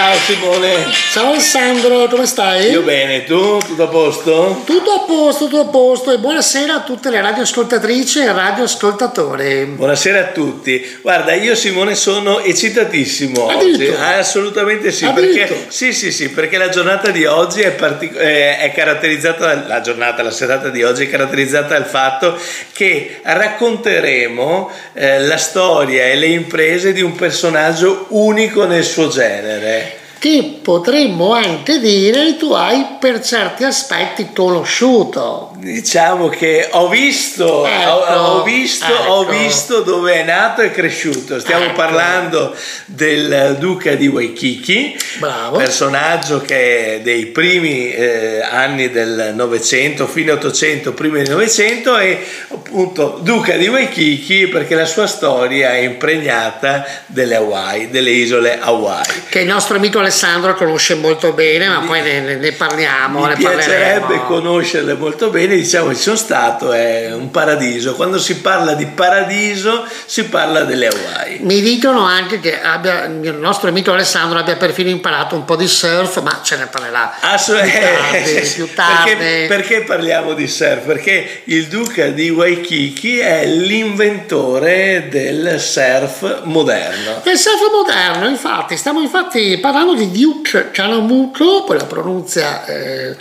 Ciao Simone. Ciao Alessandro, come stai? Io bene, tu? Tutto a posto? Tutto a posto, tutto a posto e buonasera a tutte le radioascoltatrici e radioascoltatori. Buonasera a tutti. Guarda, io Simone sono eccitatissimo oggi. Ah, assolutamente sì, perché, sì, sì, sì, perché la giornata di oggi è, partic- è caratterizzata, la giornata, la serata di oggi è caratterizzata dal fatto che racconteremo eh, la storia e le imprese di un personaggio unico nel suo genere che potremmo anche dire tu hai per certi aspetti conosciuto. Diciamo che ho visto, ecco, ho, ho, visto ecco. ho, visto, dove è nato e cresciuto. Stiamo ecco. parlando del duca di Waikiki, Bravo. personaggio che è dei primi eh, anni del Novecento, fine Ottocento, primi del Novecento e appunto duca di Waikiki perché la sua storia è impregnata delle Hawaii, delle isole Hawaii. Che il nostro amico Alessandro conosce molto bene, ma mi, poi ne, ne parliamo. Mi ne piacerebbe parleremo. conoscerle molto bene, diciamo ci sono stato, è un paradiso. Quando si parla di paradiso si parla delle Hawaii. Mi dicono anche che abbia, il nostro amico Alessandro abbia perfino imparato un po' di surf, ma ce ne parlerà Assolutamente. più tardi. Più tardi. Perché, perché parliamo di surf? Perché il duca di Waikiki è l'inventore del surf moderno. Del surf moderno, infatti, stiamo infatti parlando di di Duke Calamuto, poi la pronuncia... Eh,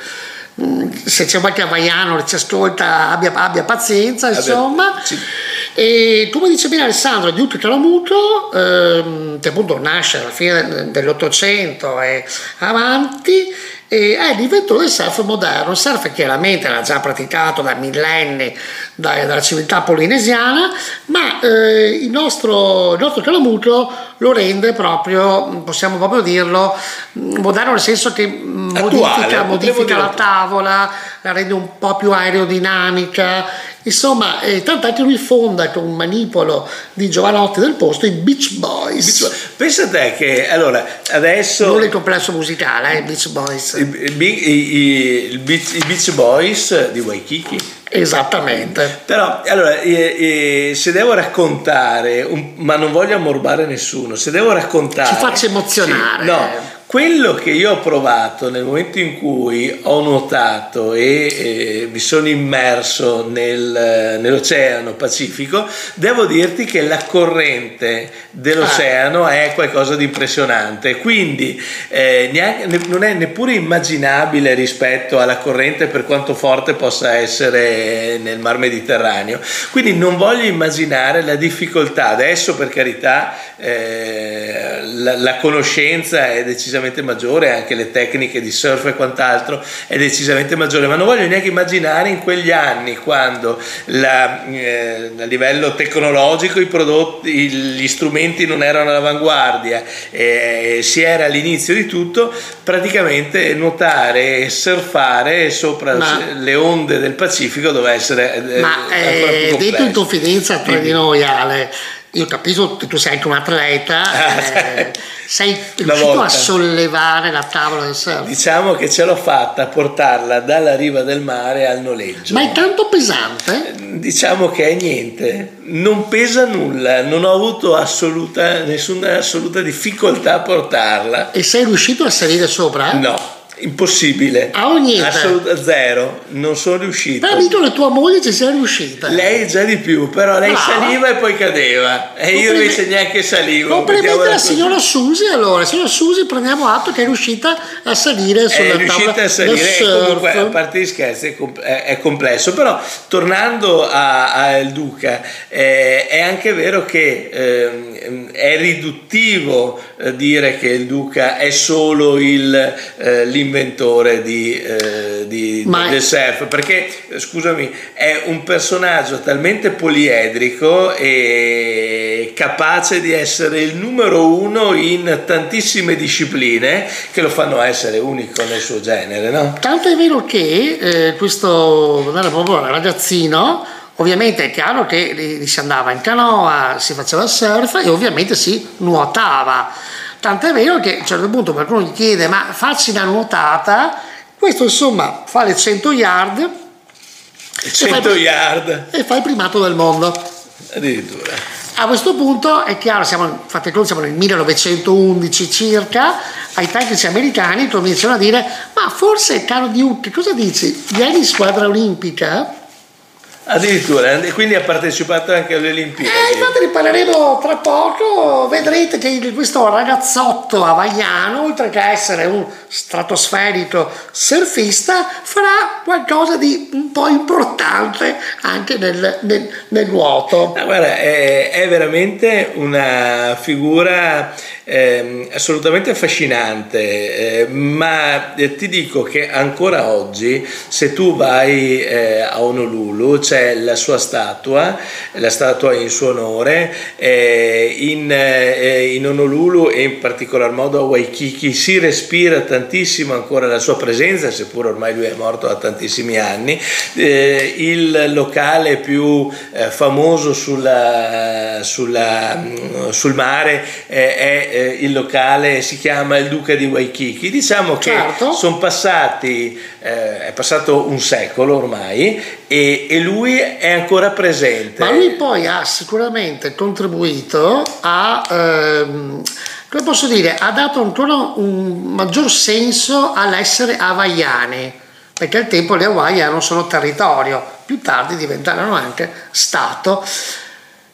mm, se c'è qualche havaiano che ci ascolta abbia, abbia pazienza insomma sì. e come dice bene Alessandro Duke Calamuto ehm, che appunto nasce alla fine dell'Ottocento e avanti e è l'inventore del surf moderno, il surf chiaramente era già praticato da millenni da, dalla civiltà polinesiana, ma eh, il, nostro, il nostro calamuto lo rende proprio, possiamo proprio dirlo, moderno nel senso che modifica, modifica la tavola, la rende un po' più aerodinamica, insomma, eh, tant'è che lui fonda con un manipolo di giovanotti del posto i Beach Boys. Beach. Pensa te che allora adesso. Non il complesso musicale, eh, Beach Boys. I, i, i, i Beach Boys di Waikiki. Esattamente. Però, allora, eh, eh, se devo raccontare, un, ma non voglio ammorbare nessuno, se devo raccontare... Ci faccio emozionare. Sì, no, quello che io ho provato nel momento in cui ho nuotato e eh, mi sono immerso nel, nell'Oceano Pacifico, devo dirti che la corrente dell'oceano ah. è qualcosa di impressionante. Quindi eh, neanche, non è neppure immaginabile rispetto alla corrente per quanto forte possa essere nel Mar Mediterraneo. Quindi non voglio immaginare la difficoltà. Adesso, per carità, eh, la, la conoscenza è decisamente decisamente maggiore, anche le tecniche di surf e quant'altro è decisamente maggiore, ma non voglio neanche immaginare in quegli anni quando la, eh, a livello tecnologico i prodotti, gli strumenti non erano all'avanguardia, eh, si era all'inizio di tutto, praticamente nuotare e surfare sopra ma, le onde del Pacifico doveva essere... Eh, ma eh, detto in confidenza tra di noi Ale, io capisco che tu sei anche un atleta, eh, sei riuscito a sollevare la tavola del surf. Diciamo che ce l'ho fatta a portarla dalla riva del mare al noleggio. Ma è tanto pesante? Diciamo che è niente, non pesa nulla, non ho avuto assoluta, nessuna assoluta difficoltà a portarla. E sei riuscito a salire sopra? No Impossibile. A ogni Assoluta zero. Non sono riuscito. Però dico che tua moglie ci sei riuscita. Lei già di più, però lei Brava. saliva e poi cadeva. E io invece neanche salivo. Complimenti alla signora Susi allora. Signora Susi, prendiamo atto che è riuscita a salire sulla È riuscita a salire. Comunque, a parte gli scherzi, è complesso. Però tornando al Duca, eh, è anche vero che eh, è riduttivo eh, dire che il Duca è solo il, eh, l'inventore di, eh, di, del surf, perché scusami, è un personaggio talmente poliedrico e capace di essere il numero uno in tantissime discipline che lo fanno essere unico nel suo genere. No? Tanto è vero che eh, questo ragazzino Ovviamente è chiaro che si andava in canoa, si faceva surf e ovviamente si nuotava. Tant'è vero che a un certo punto qualcuno gli chiede ma facci una nuotata, questo insomma fa le 100 yard 100 e yard e fa il primato del mondo. Addirittura. A questo punto è chiaro, siamo, fate conto, siamo nel 1911 circa, ai tecnici americani cominciano a dire ma forse caro Duke cosa dici vieni in squadra olimpica Addirittura, quindi ha partecipato anche alle Olimpiadi. Eh, infatti ne parleremo tra poco, vedrete che questo ragazzotto hawaiano, oltre che essere un stratosferico surfista, farà qualcosa di un po' importante anche nel, nel, nel nuoto. Ah, guarda, è, è, veramente una figura eh, assolutamente affascinante, eh, ma ti dico che ancora oggi, se tu vai eh, a Honolulu, c'è la sua statua, la statua in suo onore, eh, in, eh, in, Honolulu e in particolar modo a Waikiki si respira tantissimo ancora la sua presenza, seppur ormai lui è morto da tantissimi anni. Eh, il locale più eh, famoso sulla, sulla, mm, sul mare eh, è eh, il locale, si chiama il Duca di Waikiki. Diciamo che certo. sono passati, è passato un secolo ormai e, e lui è ancora presente. Ma lui poi ha sicuramente contribuito a... Ehm, come posso dire, ha dato ancora un maggior senso all'essere hawaiane, perché al tempo le Hawaii erano solo territorio, più tardi diventarono anche Stato.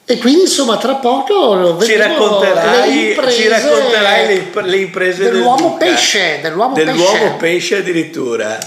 E quindi insomma tra poco ci racconterai, le imprese, ci racconterai le, le imprese dell'uomo del pesce, dell'uomo, dell'uomo pesce. pesce addirittura.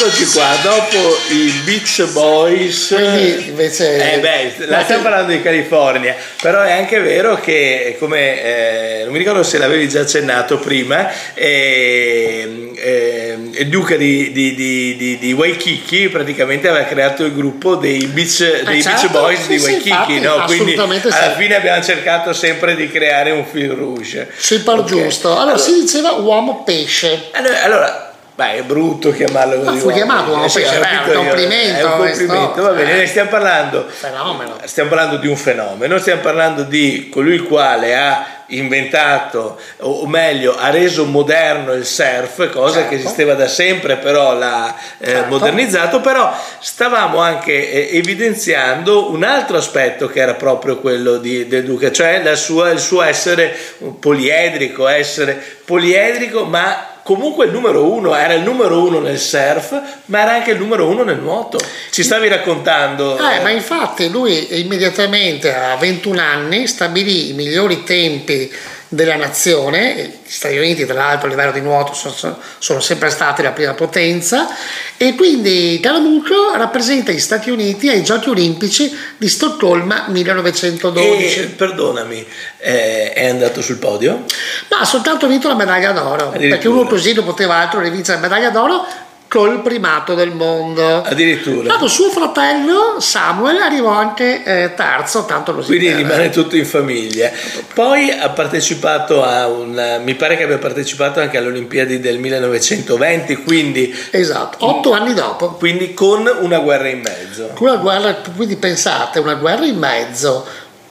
Eccoci qua, dopo i Beach Boys. Quindi invece. Eh beh, la stiamo parlando di California, però è anche vero che, come eh, non mi ricordo se l'avevi già accennato prima, eh, eh, il duca di, di, di, di, Waikiki praticamente aveva creato il gruppo dei Beach, dei certo, Beach Boys sì, di Waikiki, infatti, no? quindi alla fine abbiamo cercato sempre di creare un fil rouge. Super okay. giusto. Allora, allora, si diceva uomo pesce. allora, allora Beh, è brutto chiamarlo così. Ma fu chiamato uomo pesce, è un complimento. È un complimento, va bene, eh. stiamo parlando, fenomeno. stiamo parlando di un fenomeno, stiamo parlando di colui il quale ha inventato, o meglio, ha reso moderno il surf, cosa certo. che esisteva da sempre, però l'ha eh, certo. modernizzato, però stavamo anche eh, evidenziando un altro aspetto che era proprio quello di, del Duca, cioè sua, il suo essere poliedrico, essere poliedrico, ma comunque il numero uno, era il numero uno nel surf, ma era anche il numero uno nel nuoto. Ci stavi raccontando. Eh, eh. ma infatti lui immediatamente a 21 anni stabilì i migliori tempi della nazione, gli Stati Uniti tra l'altro a livello di nuoto sono, sono sempre stati la prima potenza e quindi Calamuccio rappresenta gli Stati Uniti ai Giochi Olimpici di Stoccolma 1912. E, perdonami, eh, è andato sul podio? Ma ha soltanto vinto la medaglia d'oro, perché uno così non poteva altro che vincere la medaglia d'oro col primato del mondo. Addirittura. Tanto suo fratello Samuel arrivò anche eh, terzo, tanto lo si Quindi deve. rimane tutto in famiglia. Poi ha partecipato a un. mi pare che abbia partecipato anche alle Olimpiadi del 1920, quindi. Esatto, otto anni dopo. Quindi con una guerra in mezzo. Con una guerra, quindi pensate, una guerra in mezzo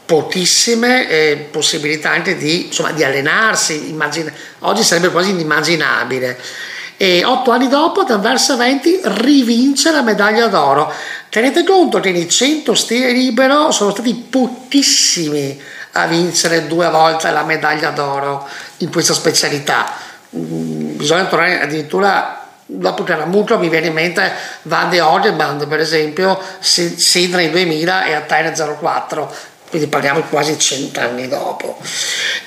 pochissime eh, possibilità anche di, insomma, di allenarsi, immagina, oggi sarebbe quasi inimmaginabile e otto anni dopo ad Anversa 20 rivince la medaglia d'oro. Tenete conto che nei 100 stile libero sono stati pochissimi a vincere due volte la medaglia d'oro in questa specialità. Mm, bisogna tornare addirittura dopo che era mutuo mi viene in mente Van de Ordeband per esempio Sydney 2000 e Atene 04 quindi parliamo quasi cent'anni dopo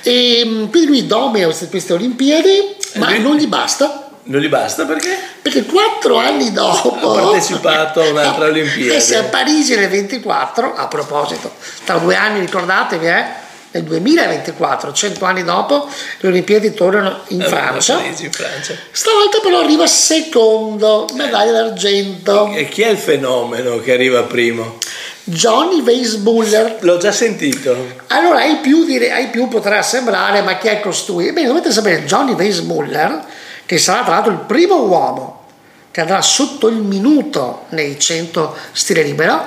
e mm, quindi lui domina queste Olimpiadi ma non gli basta non gli basta perché? Perché quattro anni dopo ha partecipato a un'altra Olimpiade. E a Parigi nel 24, a proposito, tra due anni ricordatevi, eh, nel 2024, cento anni dopo, le Olimpiadi tornano in, eh, Francia. Parigi, in Francia. Stavolta però arriva secondo, medaglia d'argento. E chi è il fenomeno che arriva primo? Johnny Weisbuller. L'ho già sentito. Allora, ai più, dire, ai più potrà sembrare, ma chi è costui? Ebbene, dovete sapere, Johnny Weisbuller che sarà tra l'altro il primo uomo che andrà sotto il minuto nei 100 stile libero.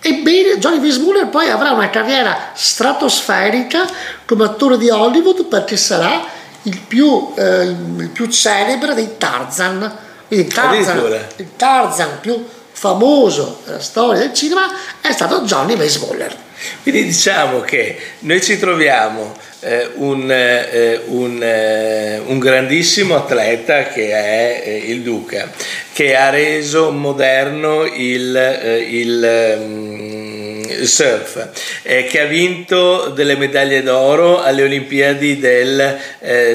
Ebbene, Johnny Weissmuller poi avrà una carriera stratosferica come attore di Hollywood perché sarà il più, eh, il più celebre dei Tarzan. Quindi Tarzan, il Tarzan più famoso della storia del cinema è stato Johnny Weissmuller. Quindi diciamo che noi ci troviamo eh, un, eh, un, eh, un, grandissimo atleta che è eh, il Duca, che ha reso moderno il, eh, il um, surf, eh, che ha vinto delle medaglie d'oro alle Olimpiadi del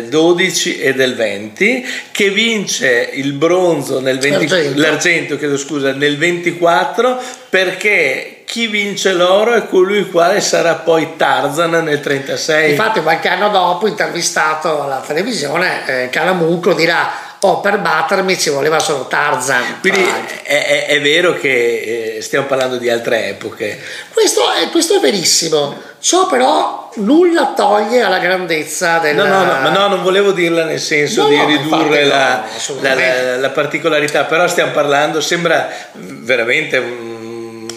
12 e del 20, che vince il bronzo nel 20, l'argento, l'argento chiedo scusa, nel 24 perché chi vince l'oro è colui il quale sarà poi Tarzan nel 36. Infatti qualche anno dopo, intervistato alla televisione, eh, Calamucco dirà oh, per battermi ci voleva solo Tarzan. Quindi è, è, è, vero che eh, stiamo parlando di altre epoche. Questo è, questo è verissimo, ciò però nulla toglie alla grandezza del... No, no, no, ma no, non volevo dirla nel senso no, di no, ridurre la, la, la, la particolarità, però stiamo parlando, sembra veramente un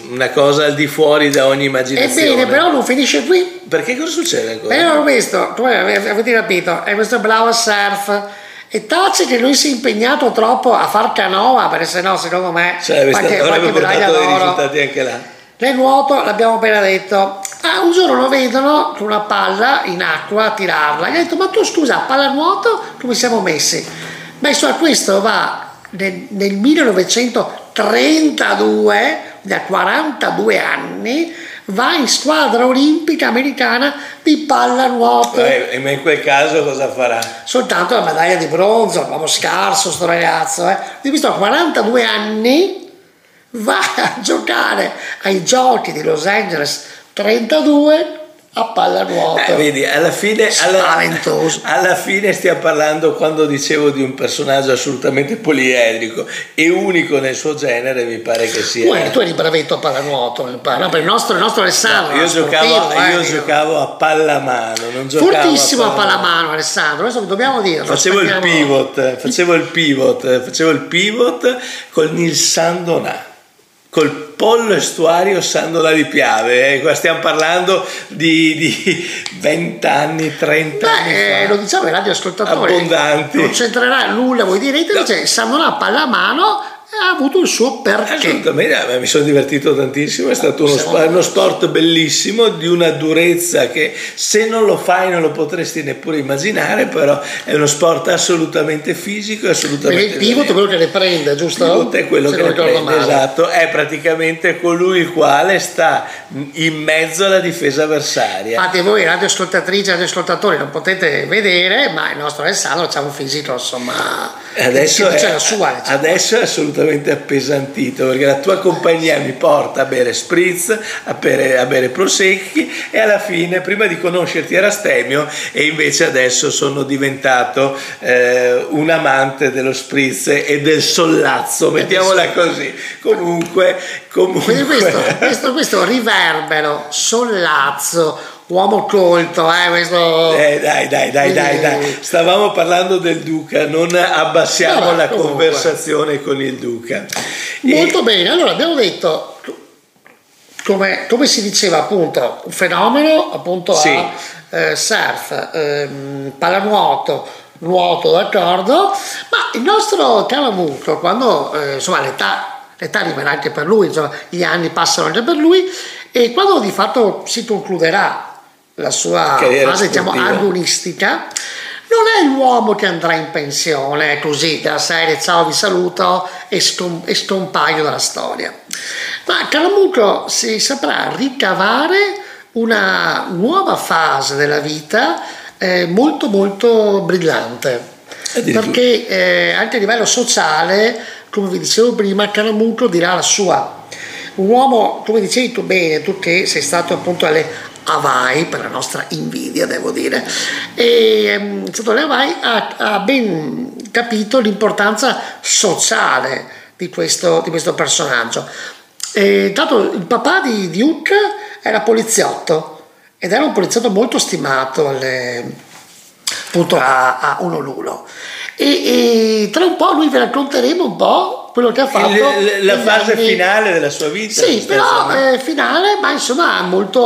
una cosa al di fuori da ogni immaginazione. Ebbene, però non finisce qui. Perché cosa succede ancora? Però questo, tu avete capito, è questo bravo surf. E tace che lui si è impegnato troppo a far canoa, perché se no, secondo me, cioè, qualche, qualche portato dei risultati anche là. Nel nuoto, l'abbiamo appena detto, ah, un giorno lo vedono con una palla in acqua a tirarla. Gli ha detto, ma tu scusa, palla nuoto, come siamo messi? Insomma, questo va nel, nel 1932 da 42 anni va in squadra olimpica americana di pallanuoto. Eh, ma in quel caso cosa farà? Soltanto la medaglia di bronzo, uomo scarso sto ragazzo. Eh. Ho visto a 42 anni va a giocare ai giochi di Los Angeles 32 a pallanuoto. Eh, vedi, alla fine, alla, alla, fine stiamo parlando, quando dicevo di un personaggio assolutamente poliedrico e unico nel suo genere, mi pare che sia... Tu, tu eri bravetto a pallanuoto, no, per il nostro, il nostro Alessandro. No, io, giocavo, eh, io giocavo, a pallamano, non giocavo Fortissimo a pallamano. a pallamano Alessandro, adesso dobbiamo dirlo. Facevo il pivot, facevo il pivot, facevo il pivot con il Sandonà col pollo estuario Sandola di Piave. Eh. Qua stiamo parlando di, di 20 anni, 30 Beh, anni fa. Eh, lo diciamo ai radioascoltatori. Abbondanti. Non c'entrerà nulla, voi direte, no. c'è Sandola Pallamano ha avuto il suo perché. Assolutamente, mi sono divertito tantissimo, è stato uno sport, uno sport, bellissimo, di una durezza che se non lo fai non lo potresti neppure immaginare, però è uno sport assolutamente fisico, assolutamente... il pivot è quello che le prende, giusto? Il pivot è quello se che le prende, male. esatto, è praticamente colui il quale sta in mezzo alla difesa avversaria. Infatti voi radioascoltatrici e radioascoltatori non potete vedere, ma il nostro Alessandro ha un fisico insomma... Adesso è, sua, diciamo. adesso è assolutamente appesantito perché la tua compagnia mi porta a bere spritz, a bere, a bere prosecchi e alla fine prima di conoscerti era stemio e invece adesso sono diventato eh, un amante dello spritz e del sollazzo, mettiamola così. Comunque, comunque... Questo, questo, questo riverbero, sollazzo, uomo colto, eh, questo... Eh, dai, dai, dai, dai, dai, stavamo parlando del Duca, non abbassiamo Vabbè, la comunque. conversazione con il Duca. Molto e... bene, allora abbiamo detto, come, come, si diceva appunto, un fenomeno appunto sì. a eh, surf, eh, pallanuoto, nuoto d'accordo, ma il nostro caro quando eh, insomma l'età, l'età arriverà anche per lui, insomma gli anni passano anche per lui e quando di fatto si concluderà la sua fase diciamo, agonistica, non è l'uomo che andrà in pensione così della serie ciao vi saluto e, scom- e scompaio dalla storia. Ma Calamucco si saprà ricavare una nuova fase della vita eh, molto molto brillante. Perché eh, anche a livello sociale come vi dicevo prima Calamucco dirà la sua. Un uomo come dicevi tu bene tu che sei stato appunto alle Hawaii, per la nostra invidia devo dire, e um, le Hawaii ha, ha, ben capito l'importanza sociale di questo, di questo personaggio. E, tanto il papà di Duke era poliziotto ed era un poliziotto molto stimato alle, appunto a, a Honolulu. E, e, tra un po' noi vi racconteremo un po' quello che ha fatto. Il, la fase anni... finale della sua vita. Sì, però eh, finale, ma insomma molto,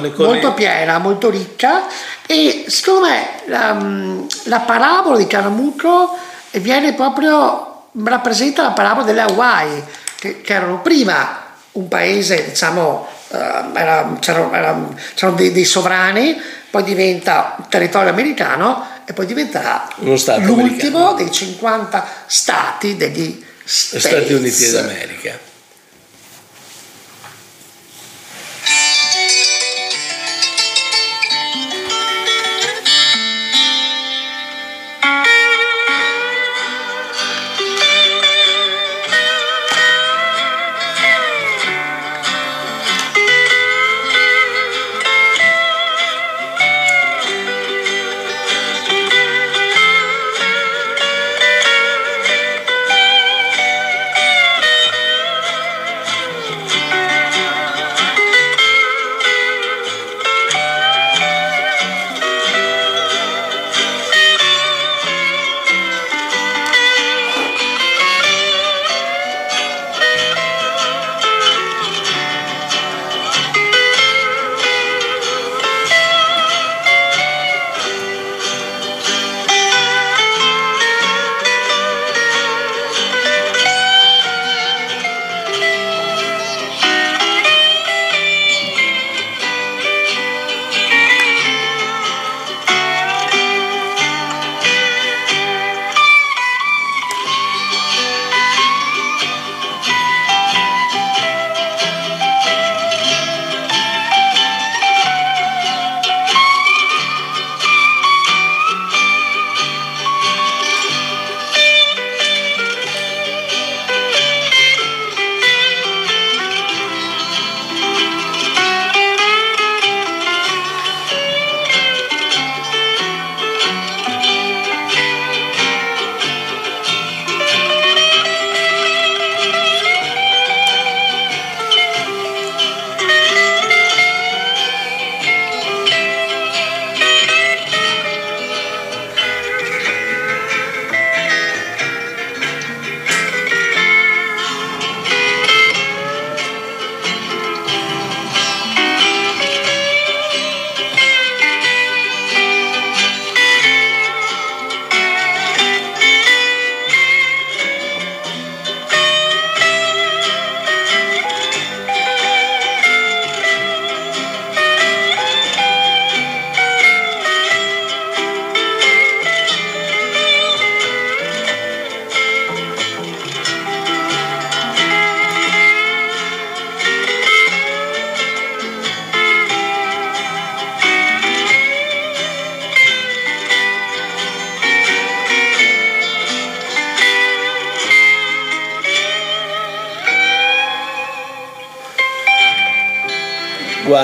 con, con molto il... piena, molto ricca. E secondo me la, mm, la parabola di Caramucco viene proprio, rappresenta la parabola delle Hawaii, che, che erano prima un paese, diciamo, uh, era, c'erano, era, c'erano dei, dei sovrani, poi diventa un territorio americano e poi diventerà l'ultimo americano. dei 50 stati degli Stati Uniti d'America.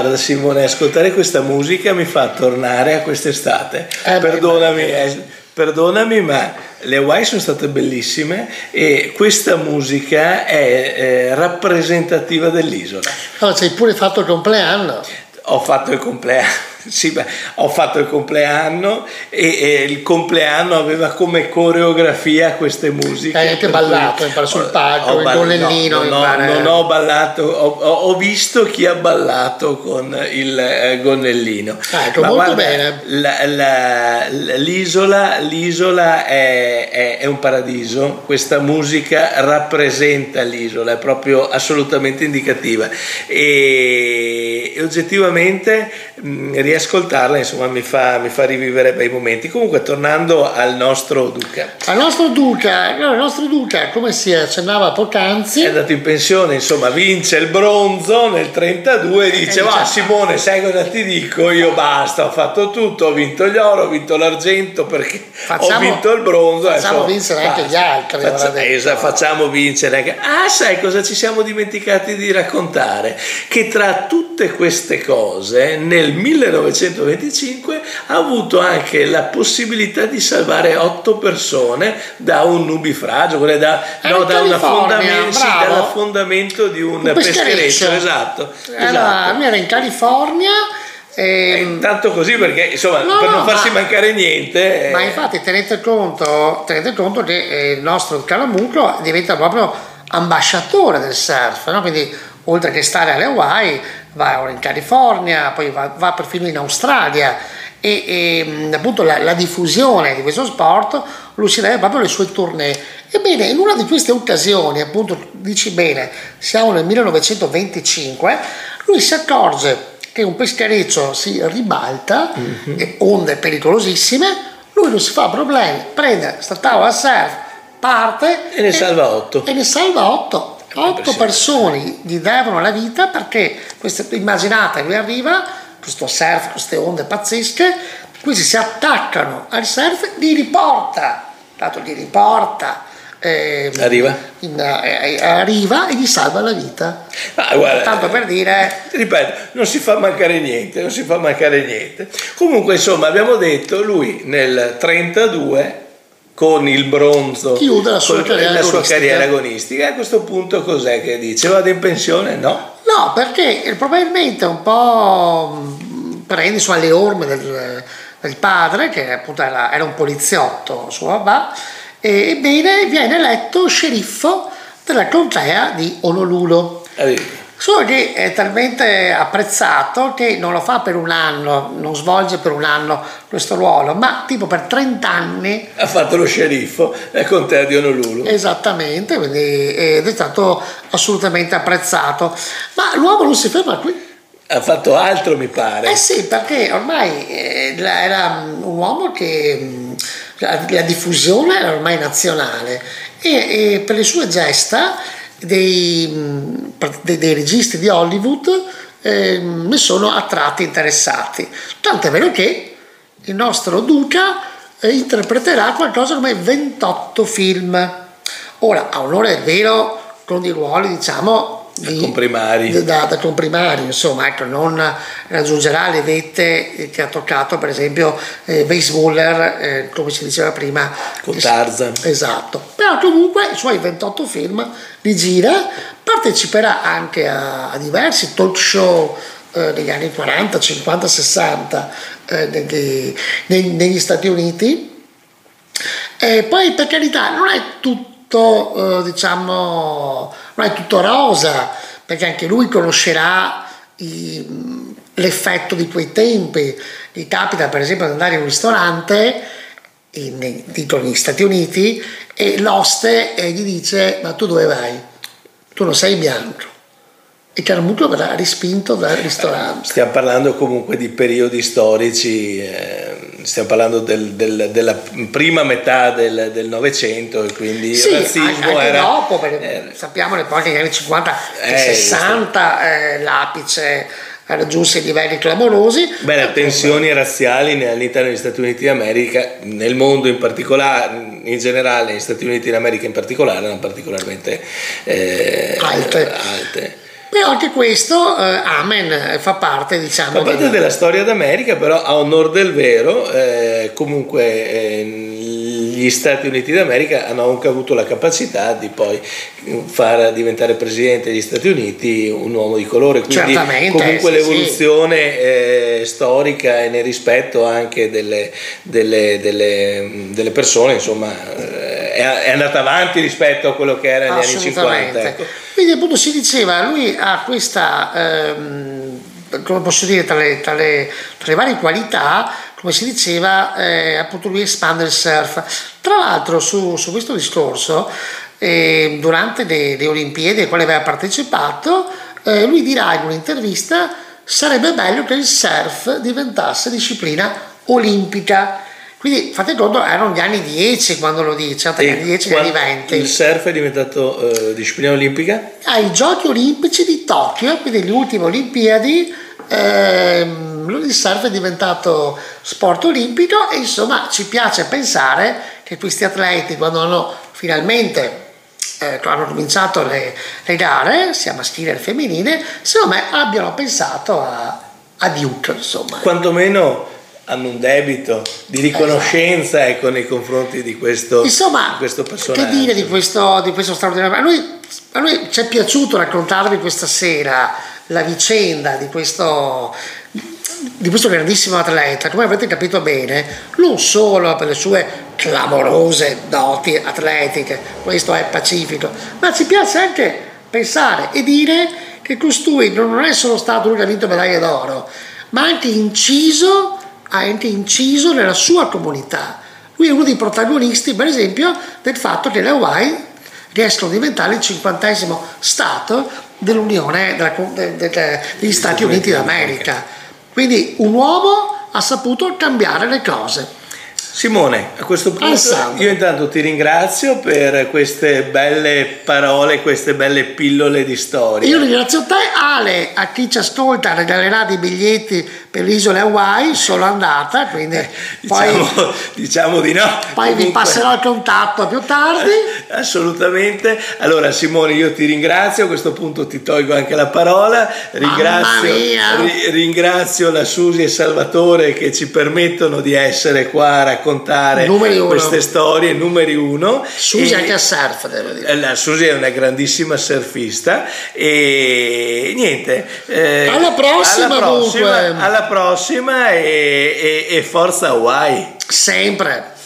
Guarda Simone, ascoltare questa musica mi fa tornare a quest'estate. Eh, perdonami, eh, perdonami, ma le Hawaii sono state bellissime e questa musica è eh, rappresentativa dell'isola. Allora, ci hai pure fatto il compleanno. Ho fatto il compleanno sì, beh, ho fatto il compleanno e, e, il compleanno aveva come coreografia queste musiche. Hai anche ballato cui, sul palco, il gonnellino. No, no, non ho ballato, ho, ho, visto chi ha ballato con il eh, gonnellino. Ah, ecco, molto guarda, bene. La, la, l'isola, l'isola è, è, è un paradiso, questa musica rappresenta l'isola, è proprio assolutamente indicativa e, e oggettivamente mh, riascoltarla insomma mi fa, mi fa, rivivere bei momenti. Comunque tornando al nostro Duca. Al nostro Duca, no, il nostro Duca come si accennava poc'anzi. È andato in pensione, insomma vince il bronzo nel 32 e dice ma Simone sai cosa ti dico? Io basta, ho fatto tutto, ho vinto gli oro, ho vinto l'argento perché facciamo, ho vinto il bronzo. Facciamo vincere basta. anche gli altri. Faccia, esatto, facciamo vincere anche... Ah sai cosa ci siamo dimenticati di raccontare? Che tra tutte queste cose nel 1900 1925 ha avuto anche la possibilità di salvare otto persone da un nubifragio, da, no, da affondamento, sì, dall'affondamento di un, un peschereccio. Esatto, era, esatto. era in California. E... Eh, intanto così perché insomma no, per non farsi ma, mancare niente eh. ma infatti tenete conto, tenete conto che eh, il nostro Calamucro diventa proprio ambasciatore del surf no? quindi oltre che stare alle Hawaii va ora in California, poi va, va perfino in Australia e, e appunto la, la, diffusione di questo sport lui si deve proprio alle sue tournée. Ebbene, in una di queste occasioni, appunto, dici bene, siamo nel 1925, lui si accorge che un peschereccio si ribalta, mm-hmm. onde pericolosissime, lui non si fa problemi, prende sta tavola surf, parte e ne e, salva otto. E ne salva otto otto persone gli devono la vita perché, queste, immaginate, lui arriva, questo surf, queste onde pazzesche, questi si attaccano al surf, li riporta, tanto li riporta. Eh, arriva. In, eh, eh, arriva e gli salva la vita. Ah, guarda, Tanto per dire. Ripeto, non si fa mancare niente, non si fa mancare niente. Comunque, insomma, abbiamo detto, lui nel 32 con il bronzo chiude la sua, carriera, la sua carriera agonistica. A questo punto cos'è che dice? Vado in pensione? No. No, perché probabilmente un po' prende su alle orme del, del, padre, che appunto era, era un poliziotto suo babà, e ebbene viene eletto sceriffo della contea di Honolulu. Addio. Solo che è talmente apprezzato che non lo fa per un anno, non svolge per un anno questo ruolo, ma tipo per 30 anni. Ha fatto lo sceriffo nel contea di Honolulu. Esattamente, quindi, ed è stato assolutamente apprezzato. Ma l'uomo non si ferma qui. Ha fatto altro, mi pare. Eh sì, perché ormai eh, era un uomo che mm, la diffusione era ormai nazionale e, e per le sue gesta dei, dei, dei registi di Hollywood eh, ne sono attratti interessati. Tant'è vero che il nostro Duca eh, interpreterà qualcosa come 28 film. Ora, a onore del vero, con dei ruoli, diciamo, di, da comprimari. Da, da comprimari, insomma, ecco, non raggiungerà le vette che ha toccato, per esempio, eh, baseballer, eh, come si diceva prima. Con Tarzan. Esatto. Però comunque i suoi 28 film li gira, parteciperà anche a, a diversi talk show eh, negli anni 40, 50, 60 eh, negli, negli, Stati Uniti. E poi per carità non è tutto, eh, diciamo, non è tutto rosa, perché anche lui conoscerà i, l'effetto di quei tempi. Gli capita per esempio di andare in un ristorante, in, dico negli Stati Uniti, e l'oste gli dice ma tu dove vai? Tu non sei bianco. E Caramuccio verrà rispinto dal ristorante. Stiamo parlando comunque di periodi storici, eh, stiamo parlando del, del, della prima metà del Novecento e quindi sì, il razzismo anche era... dopo, perché eh, sappiamo che poi negli anni 50 e eh, 60 eh, l'apice raggiunse i livelli clamorosi. Beh, le tensioni razziali all'interno degli Stati Uniti d'America, nel mondo in particolare, in generale, negli Stati Uniti d'America in particolare, erano particolarmente eh, alte. alte. Però anche questo, eh, amen, fa parte, diciamo... Fa parte della storia d'America, però a onor del vero, eh, comunque eh, gli Stati Uniti d'America hanno anche avuto la capacità di poi far diventare presidente degli Stati Uniti un uomo di colore, quindi Certamente, comunque sì, l'evoluzione eh, storica e nel rispetto anche delle, delle, delle, delle persone, insomma, eh, è, è andata avanti rispetto a quello che era negli anni 50. Ecco. Quindi appunto si diceva, lui ha questa, ehm, come posso dire, tra le, tra, le, tra le, varie qualità, come si diceva, eh, appunto lui espande il surf. Tra l'altro su, su questo discorso, eh, durante le, le, Olimpiadi a quale aveva partecipato, eh, lui dirà in un'intervista sarebbe bello che il surf diventasse disciplina olimpica quindi fate conto, erano gli anni 10 quando lo dice, tra gli anni 10 e gli anni 20. Il surf è diventato uh, disciplina olimpica? Ai ah, giochi olimpici di Tokyo, quindi le ultime Olimpiadi, ehm, il surf è diventato sport olimpico e insomma ci piace pensare che questi atleti quando hanno finalmente eh, hanno cominciato le, le, gare, sia maschile che femminile, secondo me abbiano pensato a, a Duke, insomma. Quantomeno hanno un debito di riconoscenza esatto. ecco, nei confronti di questo, Insomma, di questo personaggio. Che dire di questo, di questo straordinario? A noi, a noi ci è piaciuto raccontarvi questa sera la vicenda di questo, di questo grandissimo atleta, come avrete capito bene, non solo per le sue clamorose doti atletiche, questo è pacifico, ma ci piace anche pensare e dire che costui non è solo stato lui che ha vinto medaglie d'oro, ma anche inciso ha anche inciso nella sua comunità. Lui è uno dei protagonisti, per esempio, del fatto che le Hawaii riescono a diventare il cinquantesimo Stato dell'Unione della, de, de, de, degli Stati Uniti d'America. Quindi un uomo ha saputo cambiare le cose. Simone, a questo punto Alessandro. io intanto ti ringrazio per queste belle parole, queste belle pillole di storia. Io ringrazio te, Ale, a chi ci ascolta regalerà dei biglietti per le isole Hawaii, sono andata, quindi eh, diciamo, poi, diciamo, di no. Poi Comunque, vi passerò il contatto più tardi. Assolutamente. Allora Simone, io ti ringrazio, a questo punto ti tolgo anche la parola, ringrazio, ri, ringrazio la Susi e Salvatore che ci permettono di essere qua a raccontare queste storie, numeri uno. Susi e, anche a surf, devo dire. La Susi è una grandissima surfista e niente. Eh, alla prossima, alla prossima, alla prossima e, e, e forza Hawaii. Sempre.